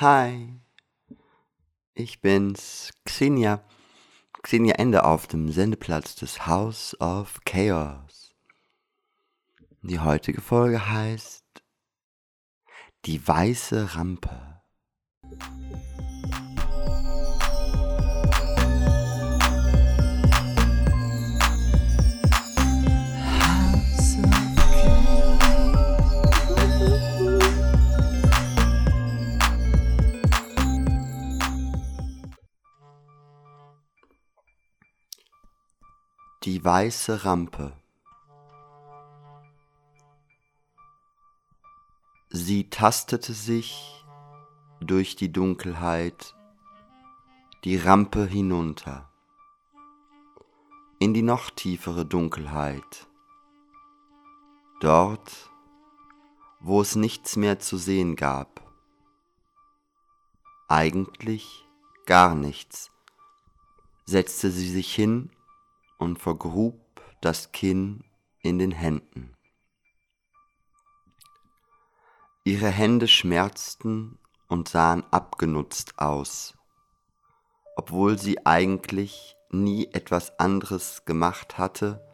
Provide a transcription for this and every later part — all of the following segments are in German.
Hi, ich bin's, Xenia. Xenia Ende auf dem Sendeplatz des House of Chaos. Die heutige Folge heißt Die weiße Rampe. Die weiße Rampe. Sie tastete sich durch die Dunkelheit die Rampe hinunter, in die noch tiefere Dunkelheit, dort, wo es nichts mehr zu sehen gab, eigentlich gar nichts, setzte sie sich hin und vergrub das Kinn in den Händen. Ihre Hände schmerzten und sahen abgenutzt aus, obwohl sie eigentlich nie etwas anderes gemacht hatte,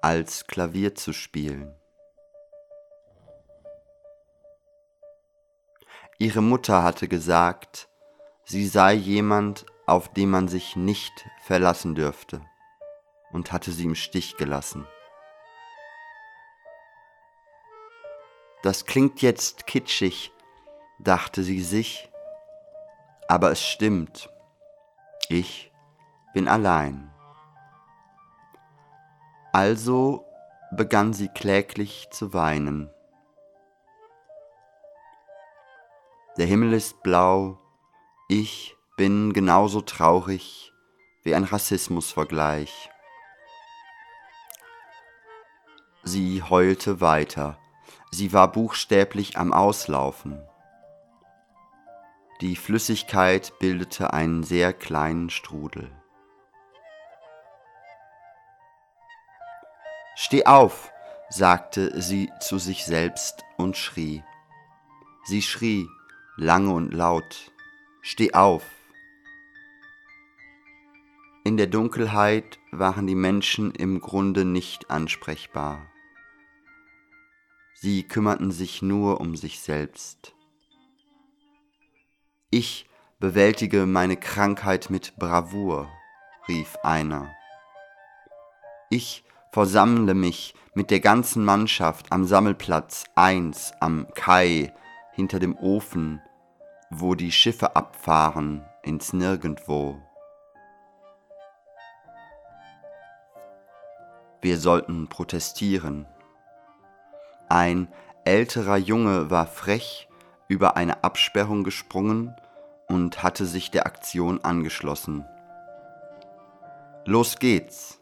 als Klavier zu spielen. Ihre Mutter hatte gesagt, sie sei jemand, auf den man sich nicht verlassen dürfte und hatte sie im Stich gelassen. Das klingt jetzt kitschig, dachte sie sich, aber es stimmt. Ich bin allein. Also begann sie kläglich zu weinen. Der Himmel ist blau, ich bin genauso traurig wie ein Rassismusvergleich. Sie heulte weiter. Sie war buchstäblich am Auslaufen. Die Flüssigkeit bildete einen sehr kleinen Strudel. Steh auf, sagte sie zu sich selbst und schrie. Sie schrie, lange und laut, Steh auf. In der Dunkelheit waren die Menschen im Grunde nicht ansprechbar. Sie kümmerten sich nur um sich selbst. Ich bewältige meine Krankheit mit Bravour, rief einer. Ich versammle mich mit der ganzen Mannschaft am Sammelplatz 1 am Kai hinter dem Ofen, wo die Schiffe abfahren ins Nirgendwo. Wir sollten protestieren. Ein älterer Junge war frech über eine Absperrung gesprungen und hatte sich der Aktion angeschlossen. Los geht's!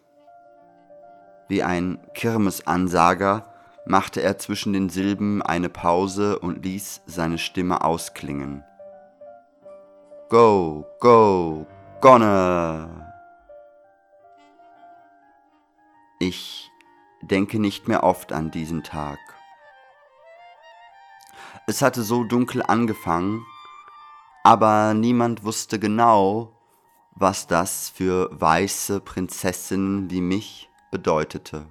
Wie ein Kirmesansager machte er zwischen den Silben eine Pause und ließ seine Stimme ausklingen. Go, go, gonne! Ich denke nicht mehr oft an diesen Tag. Es hatte so dunkel angefangen, aber niemand wusste genau, was das für weiße Prinzessinnen wie mich bedeutete,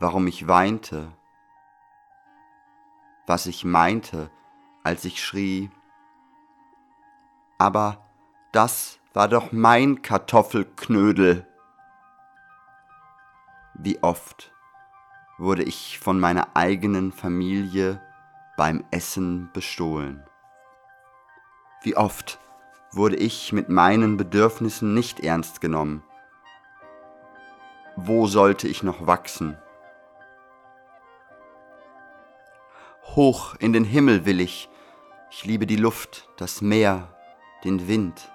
warum ich weinte, was ich meinte, als ich schrie, aber das war doch mein Kartoffelknödel. Wie oft wurde ich von meiner eigenen Familie beim Essen bestohlen. Wie oft wurde ich mit meinen Bedürfnissen nicht ernst genommen. Wo sollte ich noch wachsen? Hoch in den Himmel will ich, ich liebe die Luft, das Meer, den Wind.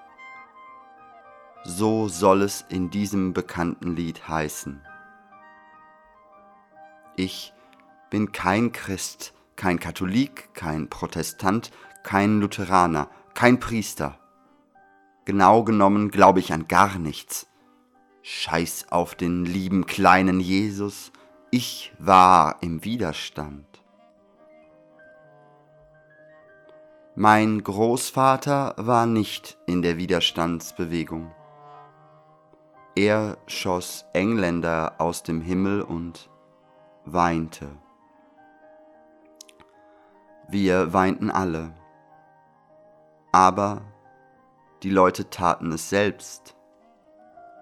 So soll es in diesem bekannten Lied heißen. Ich bin kein Christ, kein Katholik, kein Protestant, kein Lutheraner, kein Priester. Genau genommen glaube ich an gar nichts. Scheiß auf den lieben kleinen Jesus, ich war im Widerstand. Mein Großvater war nicht in der Widerstandsbewegung. Er schoss Engländer aus dem Himmel und weinte. Wir weinten alle. Aber die Leute taten es selbst.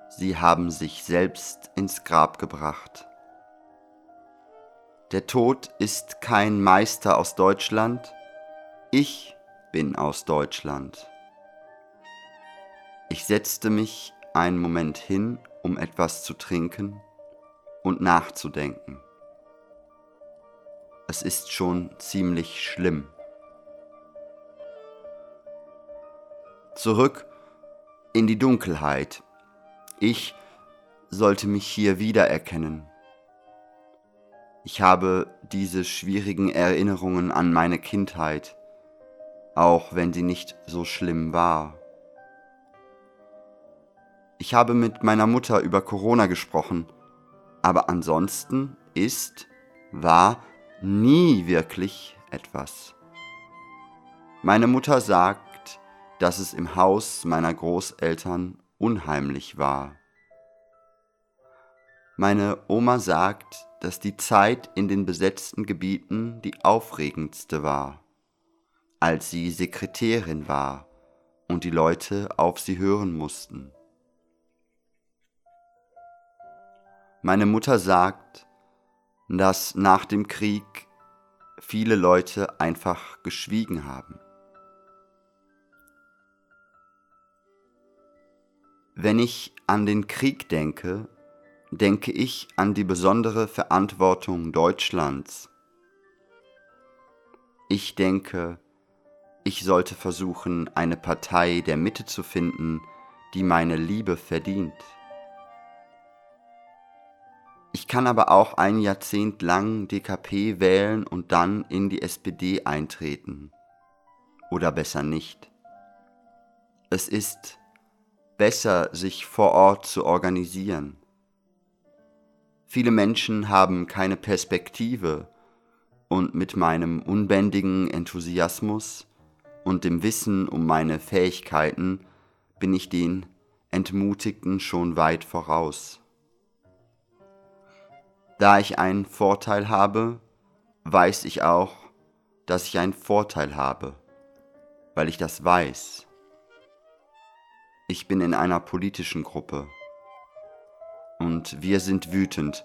Sie haben sich selbst ins Grab gebracht. Der Tod ist kein Meister aus Deutschland, ich bin aus Deutschland. Ich setzte mich einen Moment hin, um etwas zu trinken und nachzudenken. Es ist schon ziemlich schlimm. Zurück in die Dunkelheit. Ich sollte mich hier wiedererkennen. Ich habe diese schwierigen Erinnerungen an meine Kindheit, auch wenn sie nicht so schlimm war. Ich habe mit meiner Mutter über Corona gesprochen, aber ansonsten ist, war nie wirklich etwas. Meine Mutter sagt, dass es im Haus meiner Großeltern unheimlich war. Meine Oma sagt, dass die Zeit in den besetzten Gebieten die aufregendste war, als sie Sekretärin war und die Leute auf sie hören mussten. Meine Mutter sagt, dass nach dem Krieg viele Leute einfach geschwiegen haben. Wenn ich an den Krieg denke, denke ich an die besondere Verantwortung Deutschlands. Ich denke, ich sollte versuchen, eine Partei der Mitte zu finden, die meine Liebe verdient. Ich kann aber auch ein Jahrzehnt lang DKP wählen und dann in die SPD eintreten. Oder besser nicht. Es ist besser, sich vor Ort zu organisieren. Viele Menschen haben keine Perspektive und mit meinem unbändigen Enthusiasmus und dem Wissen um meine Fähigkeiten bin ich den Entmutigten schon weit voraus. Da ich einen Vorteil habe, weiß ich auch, dass ich einen Vorteil habe, weil ich das weiß. Ich bin in einer politischen Gruppe und wir sind wütend.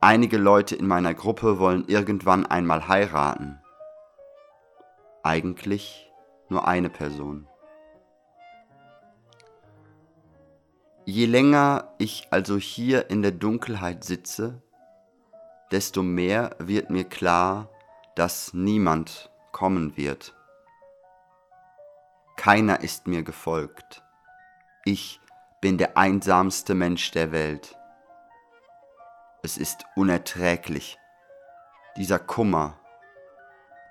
Einige Leute in meiner Gruppe wollen irgendwann einmal heiraten. Eigentlich nur eine Person. Je länger ich also hier in der Dunkelheit sitze, desto mehr wird mir klar, dass niemand kommen wird. Keiner ist mir gefolgt. Ich bin der einsamste Mensch der Welt. Es ist unerträglich, dieser Kummer,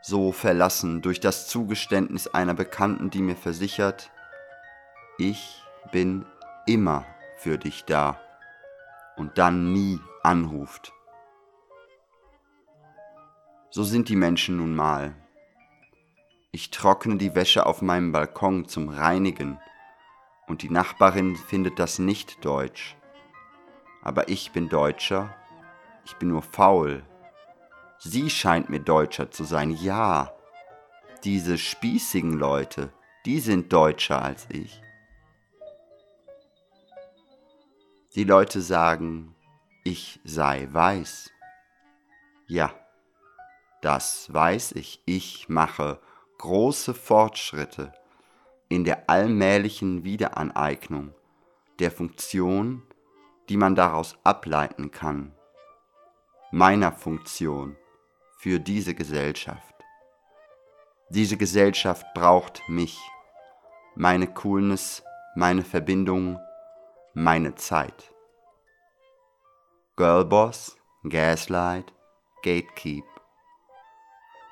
so verlassen durch das Zugeständnis einer Bekannten, die mir versichert, ich bin immer für dich da und dann nie anruft. So sind die Menschen nun mal. Ich trockne die Wäsche auf meinem Balkon zum Reinigen und die Nachbarin findet das nicht deutsch. Aber ich bin Deutscher, ich bin nur faul. Sie scheint mir Deutscher zu sein, ja. Diese spießigen Leute, die sind Deutscher als ich. Die Leute sagen, ich sei weiß. Ja, das weiß ich. Ich mache große Fortschritte in der allmählichen Wiederaneignung der Funktion, die man daraus ableiten kann, meiner Funktion für diese Gesellschaft. Diese Gesellschaft braucht mich, meine Coolness, meine Verbindung, meine Zeit. Girlboss, Gaslight, Gatekeep.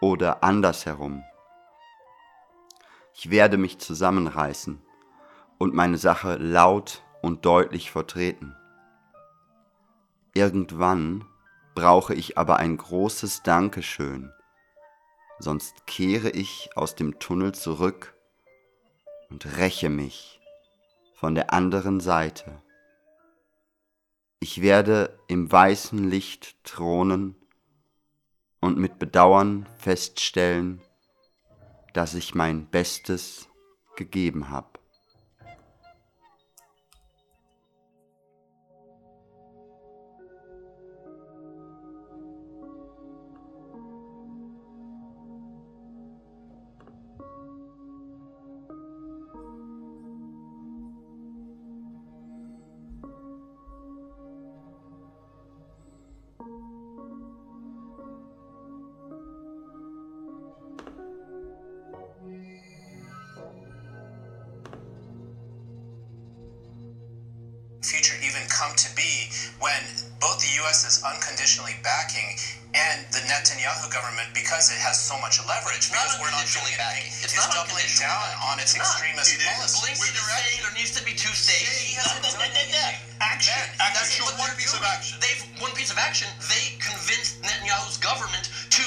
Oder andersherum. Ich werde mich zusammenreißen und meine Sache laut und deutlich vertreten. Irgendwann brauche ich aber ein großes Dankeschön, sonst kehre ich aus dem Tunnel zurück und räche mich von der anderen Seite. Ich werde im weißen Licht thronen und mit Bedauern feststellen, dass ich mein Bestes gegeben habe. U.S. is unconditionally backing and the Netanyahu government, because it has so much leverage, Not because we're not doing anything, It's is not doubling down on its It's not. extremist It policy. Blinken is saying there needs to be two states. He hasn't done that- anything. Action. Action. That's Show what one piece of action. They've one piece of action. They convinced Netanyahu's government to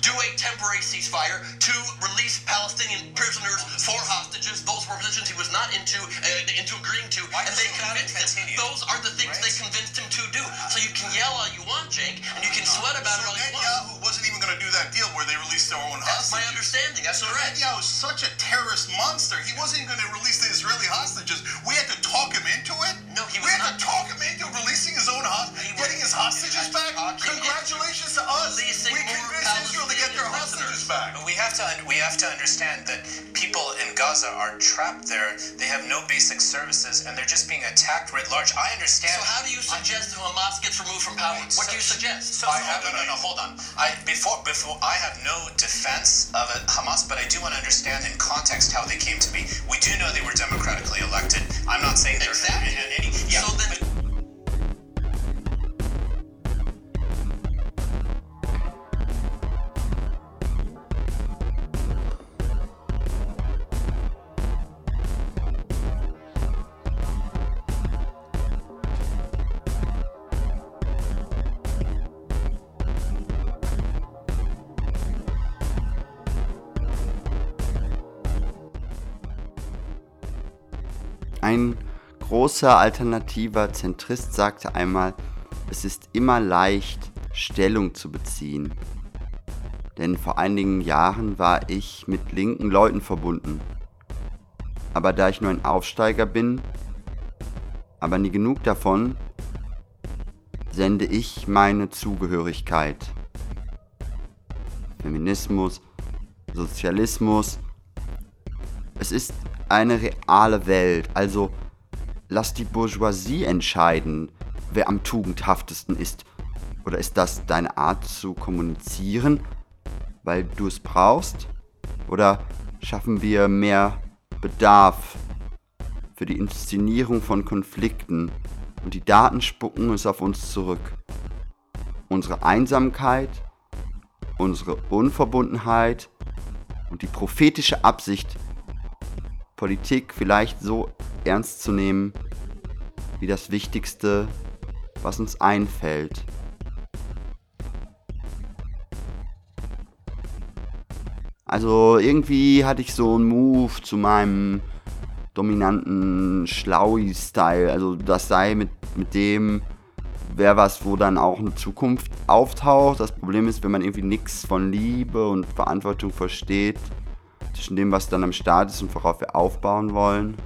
do a temporary ceasefire to release Palestinian prisoners for hostages. Those were positions he was not into uh, into agreeing to, Why and they convinced him. continue? Those are the things Right? they convinced him to do. So you can yell all you want, Jake, and you can sweat about it So all you want. Netanyahu wasn't even going to do that deal where they released their own That's my understanding. That's So correct. Netanyahu is such a terrorist monster. He wasn't going to release the Israeli hostages. We had to talk him into it. No, he we was had not- to talk him into releasing his own hostages, getting his hostages back. Congratulations to us. We convinced Israel to get their hostages back. But we have to un- we have to understand that people in Gaza are trapped there. They have no basic services, and they're just being attacked writ large. I understand. So how do you suggest that Hamas gets removed from power? What so- do you suggest? So I have no, no, no. Hold on. I before before I have no defense of it, Hamas, but I do want to understand in context how they came to be. We do know they were democratically elected. I'm not saying say there. Exactly. Any, yeah. So then. Ein großer alternativer Zentrist sagte einmal, es ist immer leicht, Stellung zu beziehen. Denn vor einigen Jahren war ich mit linken Leuten verbunden. Aber da ich nur ein Aufsteiger bin, aber nie genug davon, sende ich meine Zugehörigkeit. Feminismus, Sozialismus, es ist eine reale Welt, also lass die Bourgeoisie entscheiden, wer am tugendhaftesten ist. Oder ist das deine Art zu kommunizieren, weil du es brauchst? Oder schaffen wir mehr Bedarf für die Inszenierung von Konflikten und die Daten spucken es auf uns zurück? Unsere Einsamkeit, unsere Unverbundenheit und die prophetische Absicht, Politik vielleicht so ernst zu nehmen wie das Wichtigste, was uns einfällt. Also irgendwie hatte ich so einen Move zu meinem dominanten Schlaui-Style. Also das sei mit, mit dem wäre was, wo dann auch eine Zukunft auftaucht. Das Problem ist, wenn man irgendwie nichts von Liebe und Verantwortung versteht, zwischen dem, was dann am Start ist und worauf wir aufbauen wollen.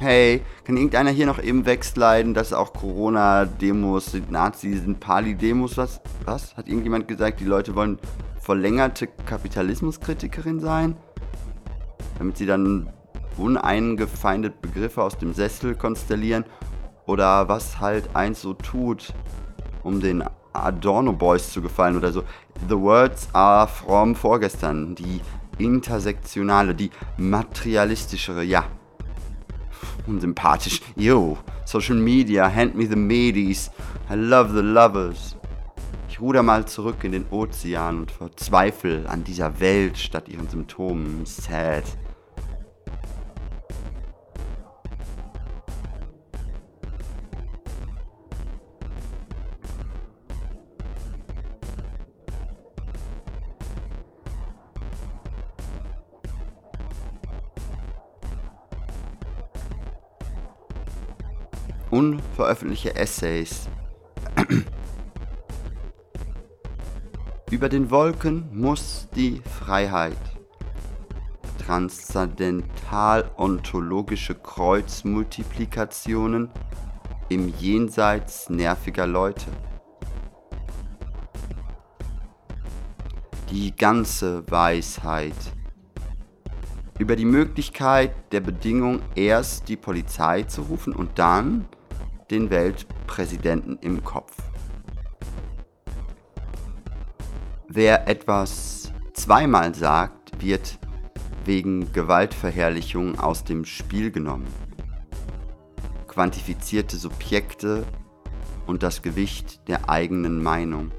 Hey, kann irgendeiner hier noch eben wegsliden, dass auch Corona-Demos sind, Nazis sind, Pali-Demos, was? Was? Hat irgendjemand gesagt, die Leute wollen verlängerte Kapitalismuskritikerin sein? Damit sie dann uneingefeindete Begriffe aus dem Sessel konstellieren? Oder was halt eins so tut, um den Adorno Boys zu gefallen oder so. The words are from vorgestern. Die intersektionale, die materialistischere, ja, unsympathisch. Yo, Social Media, hand me the medies. I love the lovers. Ich Ich ruder mal zurück in den Ozean und verzweifle an dieser Welt statt ihren Symptomen. Sad. Unveröffentlichte Essays. Über den Wolken muss die Freiheit. Transzendental-ontologische Kreuzmultiplikationen im Jenseits nerviger Leute. Die ganze Weisheit über die Möglichkeit der Bedingung, erst die Polizei zu rufen und dann den Weltpräsidenten im Kopf. Wer etwas zweimal sagt, wird wegen Gewaltverherrlichung aus dem Spiel genommen. Quantifizierte Subjekte und das Gewicht der eigenen Meinung.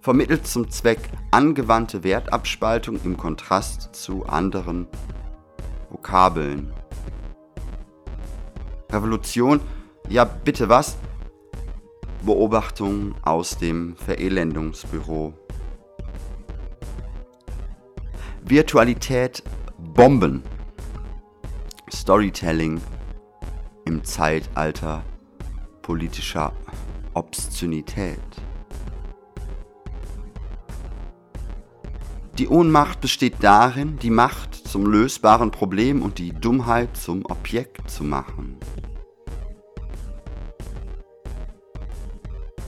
Vermittelt zum Zweck angewandte Wertabspaltung im Kontrast zu anderen Vokabeln. Revolution, ja bitte was? Beobachtung aus dem Verelendungsbüro. Virtualität Bomben. Storytelling im Zeitalter politischer Obszönität. Die Ohnmacht besteht darin, die Macht zum lösbaren Problem und die Dummheit zum Objekt zu machen.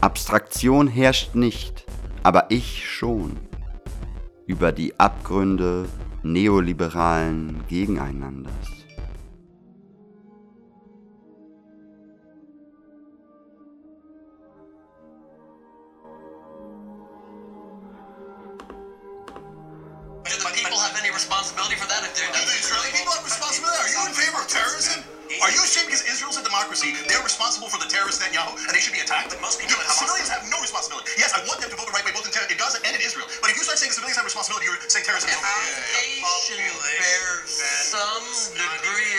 Abstraktion herrscht nicht, aber ich schon über die Abgründe neoliberalen Gegeneinanders.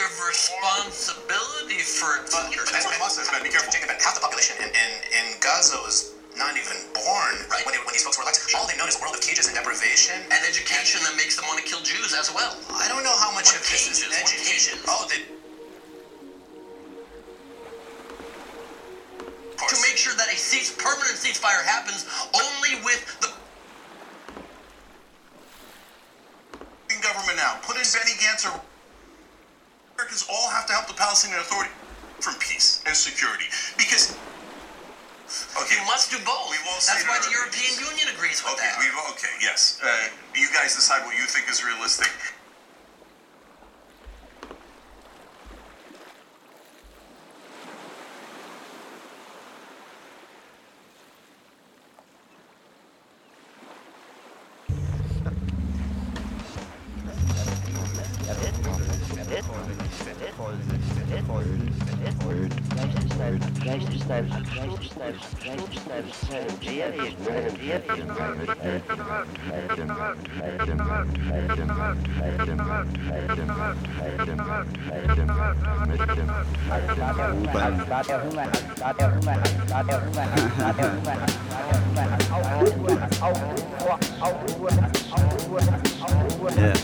of responsibility for its but, That's what Musk says. Be careful. Half the population in, in, in Gaza was not even born right. when, they, when these folks were elected. All they know is a world of cages and deprivation. And education that makes them want to kill Jews as well. I don't know how much what of cages? this is education. Oh. To make sure that a cease, permanent ceasefire happens only with the government now. Put in Benny Gantz or... Americans all have to help the Palestinian Authority from peace and security because Okay. You must do both. That's why the European Union agrees with okay, that. We've, okay, yes. Uh, you guys decide what you think is realistic. yeah.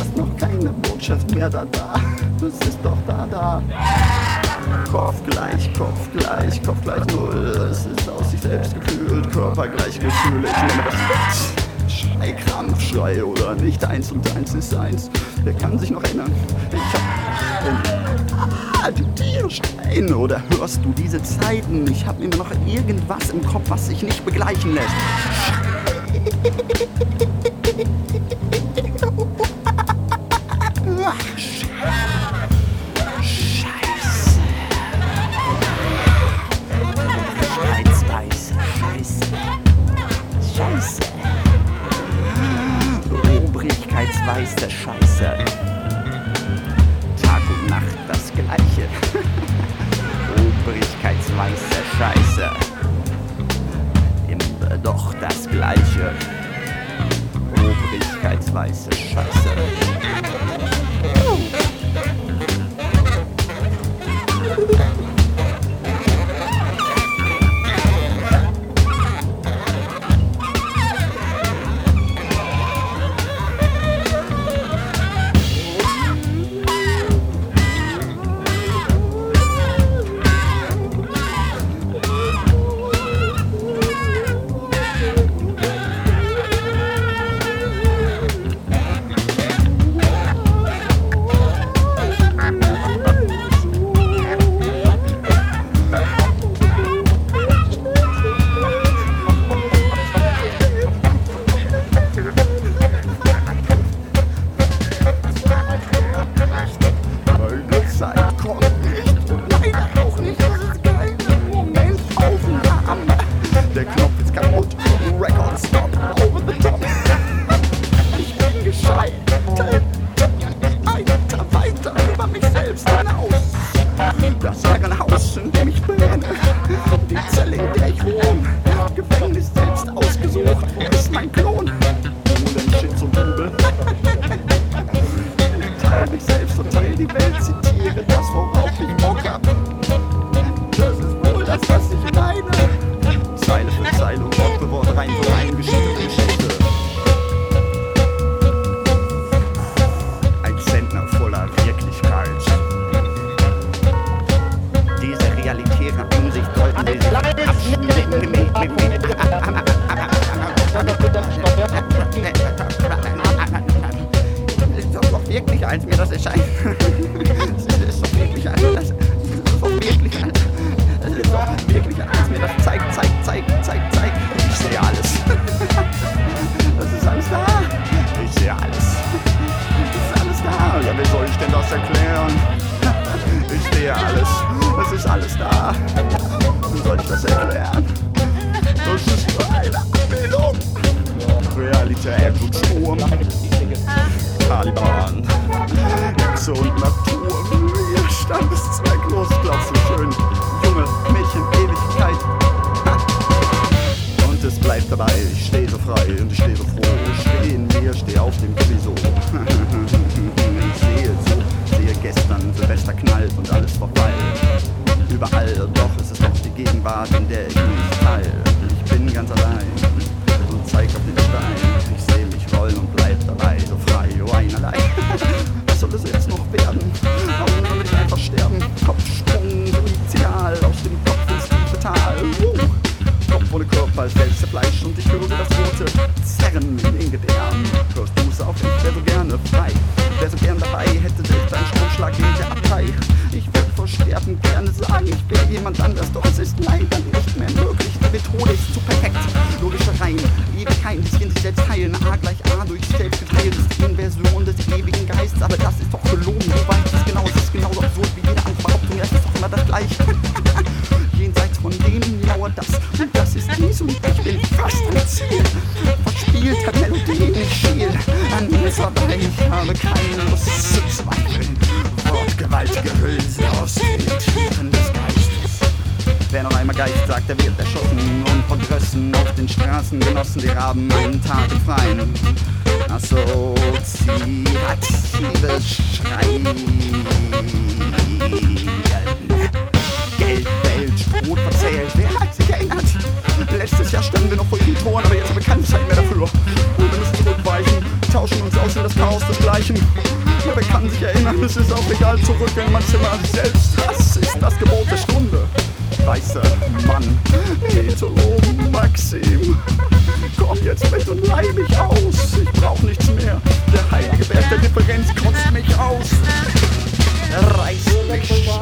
hast noch keine Botschaft mehr da da. Das ist doch da da. Kopf gleich, Kopf gleich, Kopf gleich null. Es ist aus sich selbst gefühlt, Körper gleich Gefühle. Ich nehme das Schrei, Krampf, Schrei oder nicht. Eins und eins ist eins. Wer kann sich noch erinnern? Ich hab du Tierstein oder hörst du diese Zeiten? Ich hab immer noch irgendwas im Kopf, was sich nicht begleichen lässt. soll es jetzt noch werden? Warum soll ich einfach sterben? Kopfsprung, suizidal, aus dem Kopf ins tiefe Tal. Uh! Kopf ohne Körper, als Fleisch und ich höre das rote Zerren in den Gedärmen. Hörst du es auf den Es ist auch egal, zurück in mein Zimmer. Selbst das ist das Gebot der Stunde. Weißer Mann, Hetero Maxim. Komm jetzt mit und leih mich aus. Ich brauch nichts mehr. Der heilige Berg der Differenz kotzt mich aus. Reißt mich.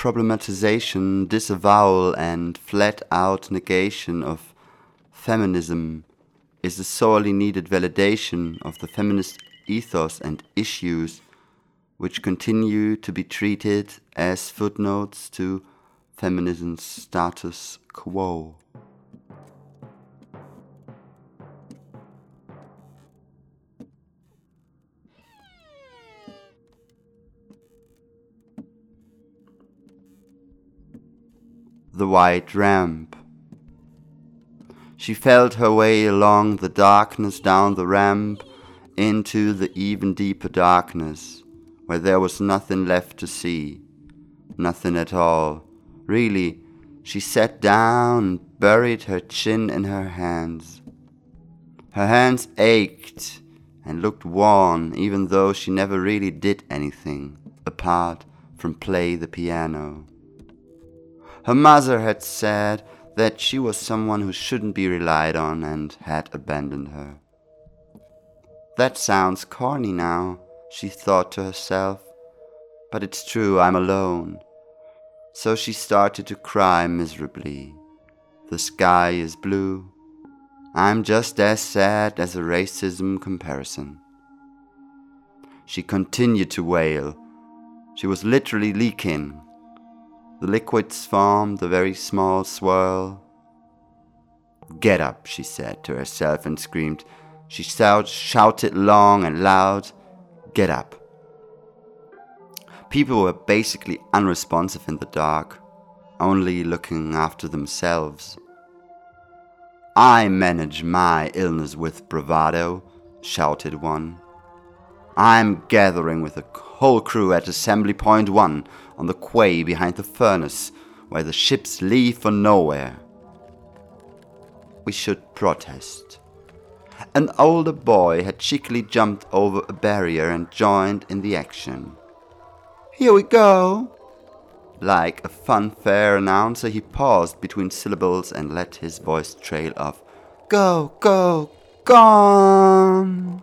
Problematization, disavowal, and flat out negation of feminism is a sorely needed validation of the feminist ethos and issues which continue to be treated as footnotes to feminism's status quo. The white ramp. She felt her way along the darkness down the ramp into the even deeper darkness, where there was nothing left to see, nothing at all. Really, she sat down and buried her chin in her hands. Her hands ached and looked worn, even though she never really did anything apart from play the piano. Her mother had said that she was someone who shouldn't be relied on and had abandoned her. That sounds corny now, she thought to herself, but it's true, I'm alone. So she started to cry miserably. The sky is blue, I'm just as sad as a racism comparison. She continued to wail. She was literally leaking. The liquids formed a very small swirl. Get up, she said to herself and screamed. She shout, shouted long and loud, Get up. People were basically unresponsive in the dark, only looking after themselves. I manage my illness with bravado, shouted one. I'm gathering with the whole crew at Assembly Point 1 on the quay behind the furnace, where the ships leave for nowhere. We should protest. An older boy had cheekily jumped over a barrier and joined in the action. Here we go! Like a funfair announcer, he paused between syllables and let his voice trail off. Go, go, gone!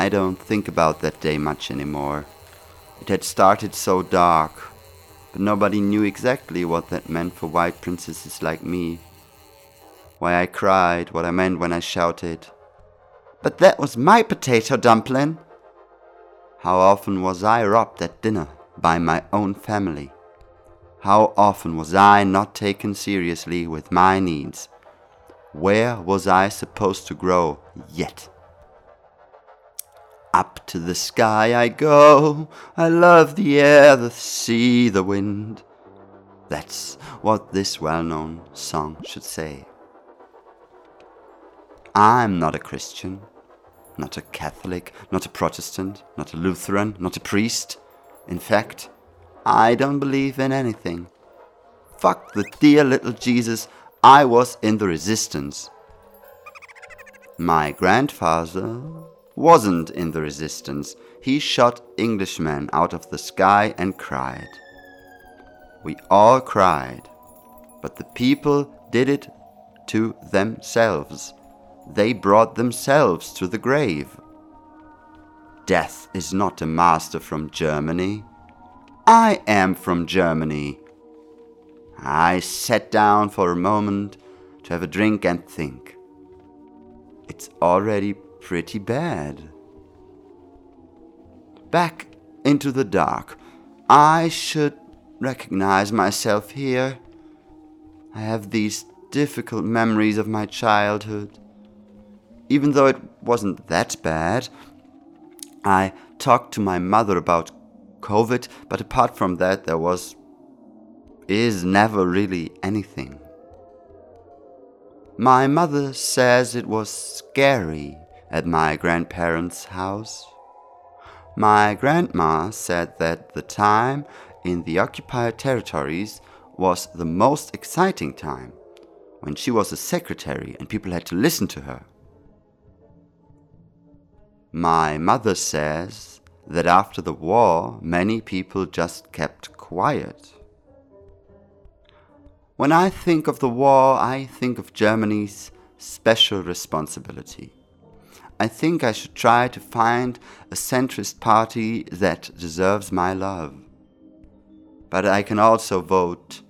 I don't think about that day much anymore. It had started so dark, but nobody knew exactly what that meant for white princesses like me. Why I cried, what I meant when I shouted. But that was my potato dumpling! How often was I robbed at dinner by my own family? How often was I not taken seriously with my needs? Where was I supposed to grow yet? Up to the sky I go. I love the air, the sea, the wind. That's what this well known song should say. I'm not a Christian, not a Catholic, not a Protestant, not a Lutheran, not a priest. In fact, I don't believe in anything. Fuck the dear little Jesus, I was in the resistance. My grandfather wasn't in the resistance. He shot Englishmen out of the sky and cried. We all cried, but the people did it to themselves. They brought themselves to the grave. Death is not a master from Germany. I am from Germany. I sat down for a moment to have a drink and think. It's already pretty bad. Back into the dark. I should recognize myself here. I have these difficult memories of my childhood. Even though it wasn't that bad, I talked to my mother about COVID, but apart from that, there was. is never really anything. My mother says it was scary at my grandparents' house. My grandma said that the time in the occupied territories was the most exciting time, when she was a secretary and people had to listen to her. My mother says that after the war, many people just kept quiet. When I think of the war, I think of Germany's special responsibility. I think I should try to find a centrist party that deserves my love. But I can also vote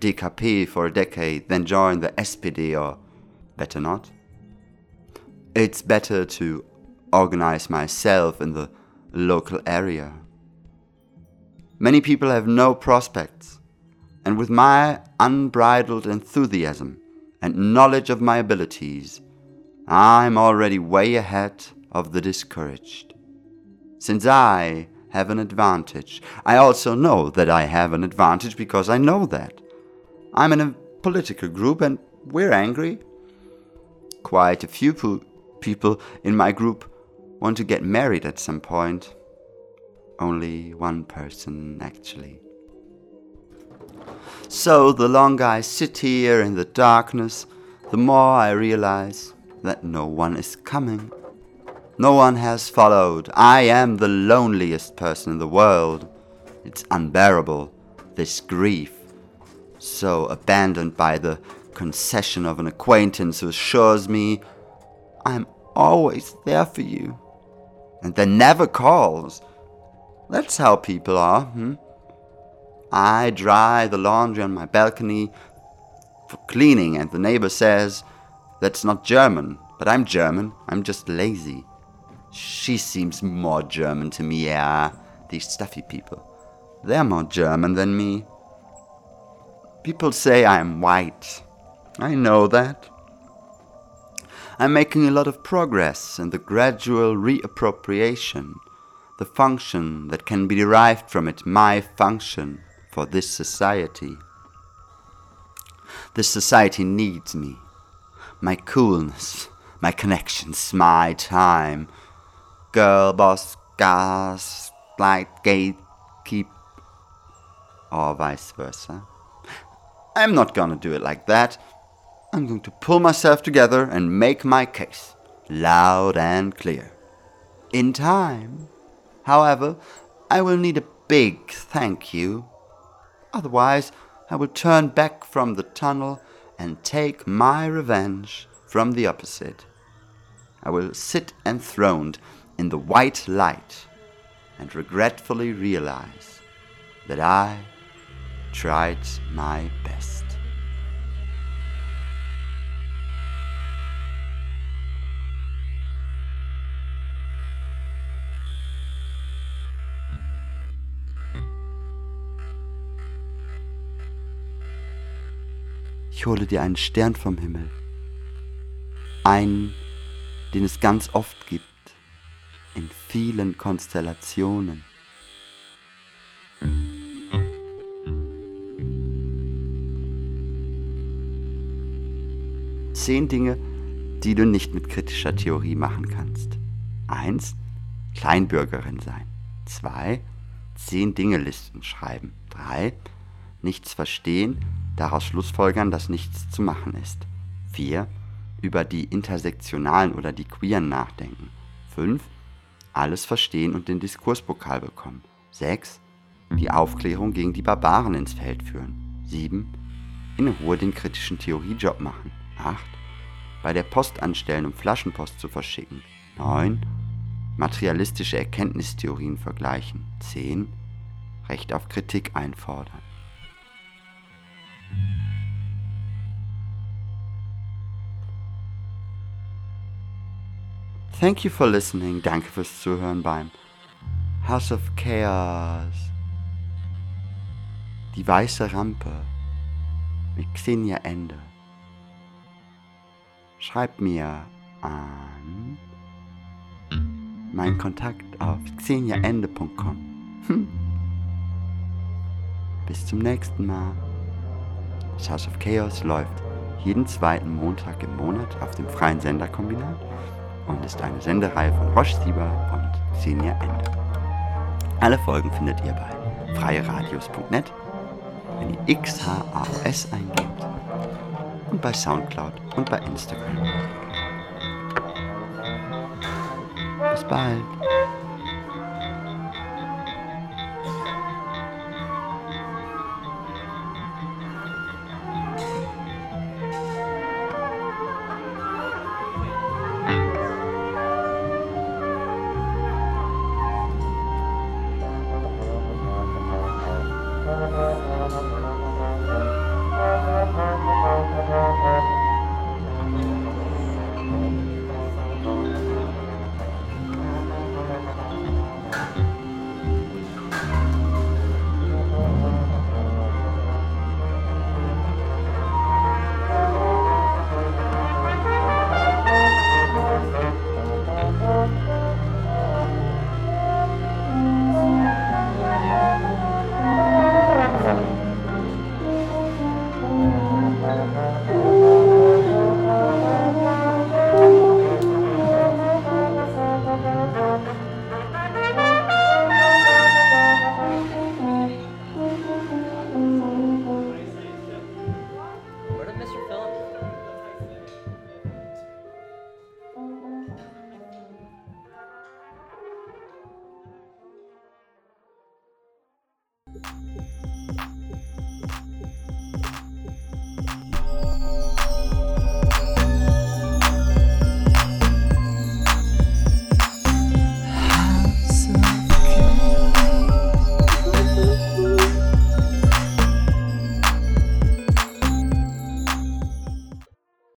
DKP for a decade, then join the SPD or better not. It's better to organize myself in the local area. Many people have no prospects, and with my unbridled enthusiasm and knowledge of my abilities, I'm already way ahead of the discouraged. Since I have an advantage, I also know that I have an advantage because I know that. I'm in a political group and we're angry. Quite a few people in my group want to get married at some point. Only one person, actually. So the longer I sit here in the darkness, the more I realize that no one is coming. No one has followed. I am the loneliest person in the world. It's unbearable, this grief. So abandoned by the concession of an acquaintance who assures me I'm always there for you and then never calls. That's how people are, hmm? I dry the laundry on my balcony for cleaning, and the neighbor says, That's not German, but I'm German, I'm just lazy. She seems more German to me, yeah, these stuffy people. They're more German than me. People say I'm white. I know that. I'm making a lot of progress in the gradual reappropriation, the function that can be derived from it, my function for this society. This society needs me, my coolness, my connections, my time. Girl, boss, gas, light, gate, keep, or vice versa. I'm not gonna do it like that. I'm going to pull myself together and make my case loud and clear. In time, however, I will need a big thank you. Otherwise, I will turn back from the tunnel and take my revenge from the opposite. I will sit enthroned in the white light and regretfully realize that I tried my best. Ich hole dir einen Stern vom Himmel. Einen, den es ganz oft gibt, in vielen Konstellationen. Zehn Dinge, die du nicht mit kritischer Theorie machen kannst. Eins, Kleinbürgerin sein. Zwei, zehn Dinge Listen schreiben. Drei, nichts verstehen, daraus schlussfolgern, dass nichts zu machen ist. 4. Über die Intersektionalen oder die Queeren nachdenken. 5. Alles verstehen und den Diskurspokal bekommen. 6. Die Aufklärung gegen die Barbaren ins Feld führen. 7. In Ruhe den kritischen Theoriejob machen. 8. Bei der Post anstellen, um Flaschenpost zu verschicken. 9. Materialistische Erkenntnistheorien vergleichen. 10. Recht auf Kritik einfordern. Thank you for listening. Danke fürs Zuhören beim House of Chaos. Die weiße Rampe mit Xenia Ende. Schreib mir an meinen Kontakt auf xeniaende.com. Hm. Bis zum nächsten Mal. Das House of Chaos läuft jeden zweiten Montag im Monat auf dem freien Senderkombinat und ist eine Sendereihe von Roche Sieber und Xenia Ende. Alle Folgen findet ihr bei freieradios.net, wenn ihr XHAOS eingebt und bei Soundcloud und bei Instagram. Bis bald.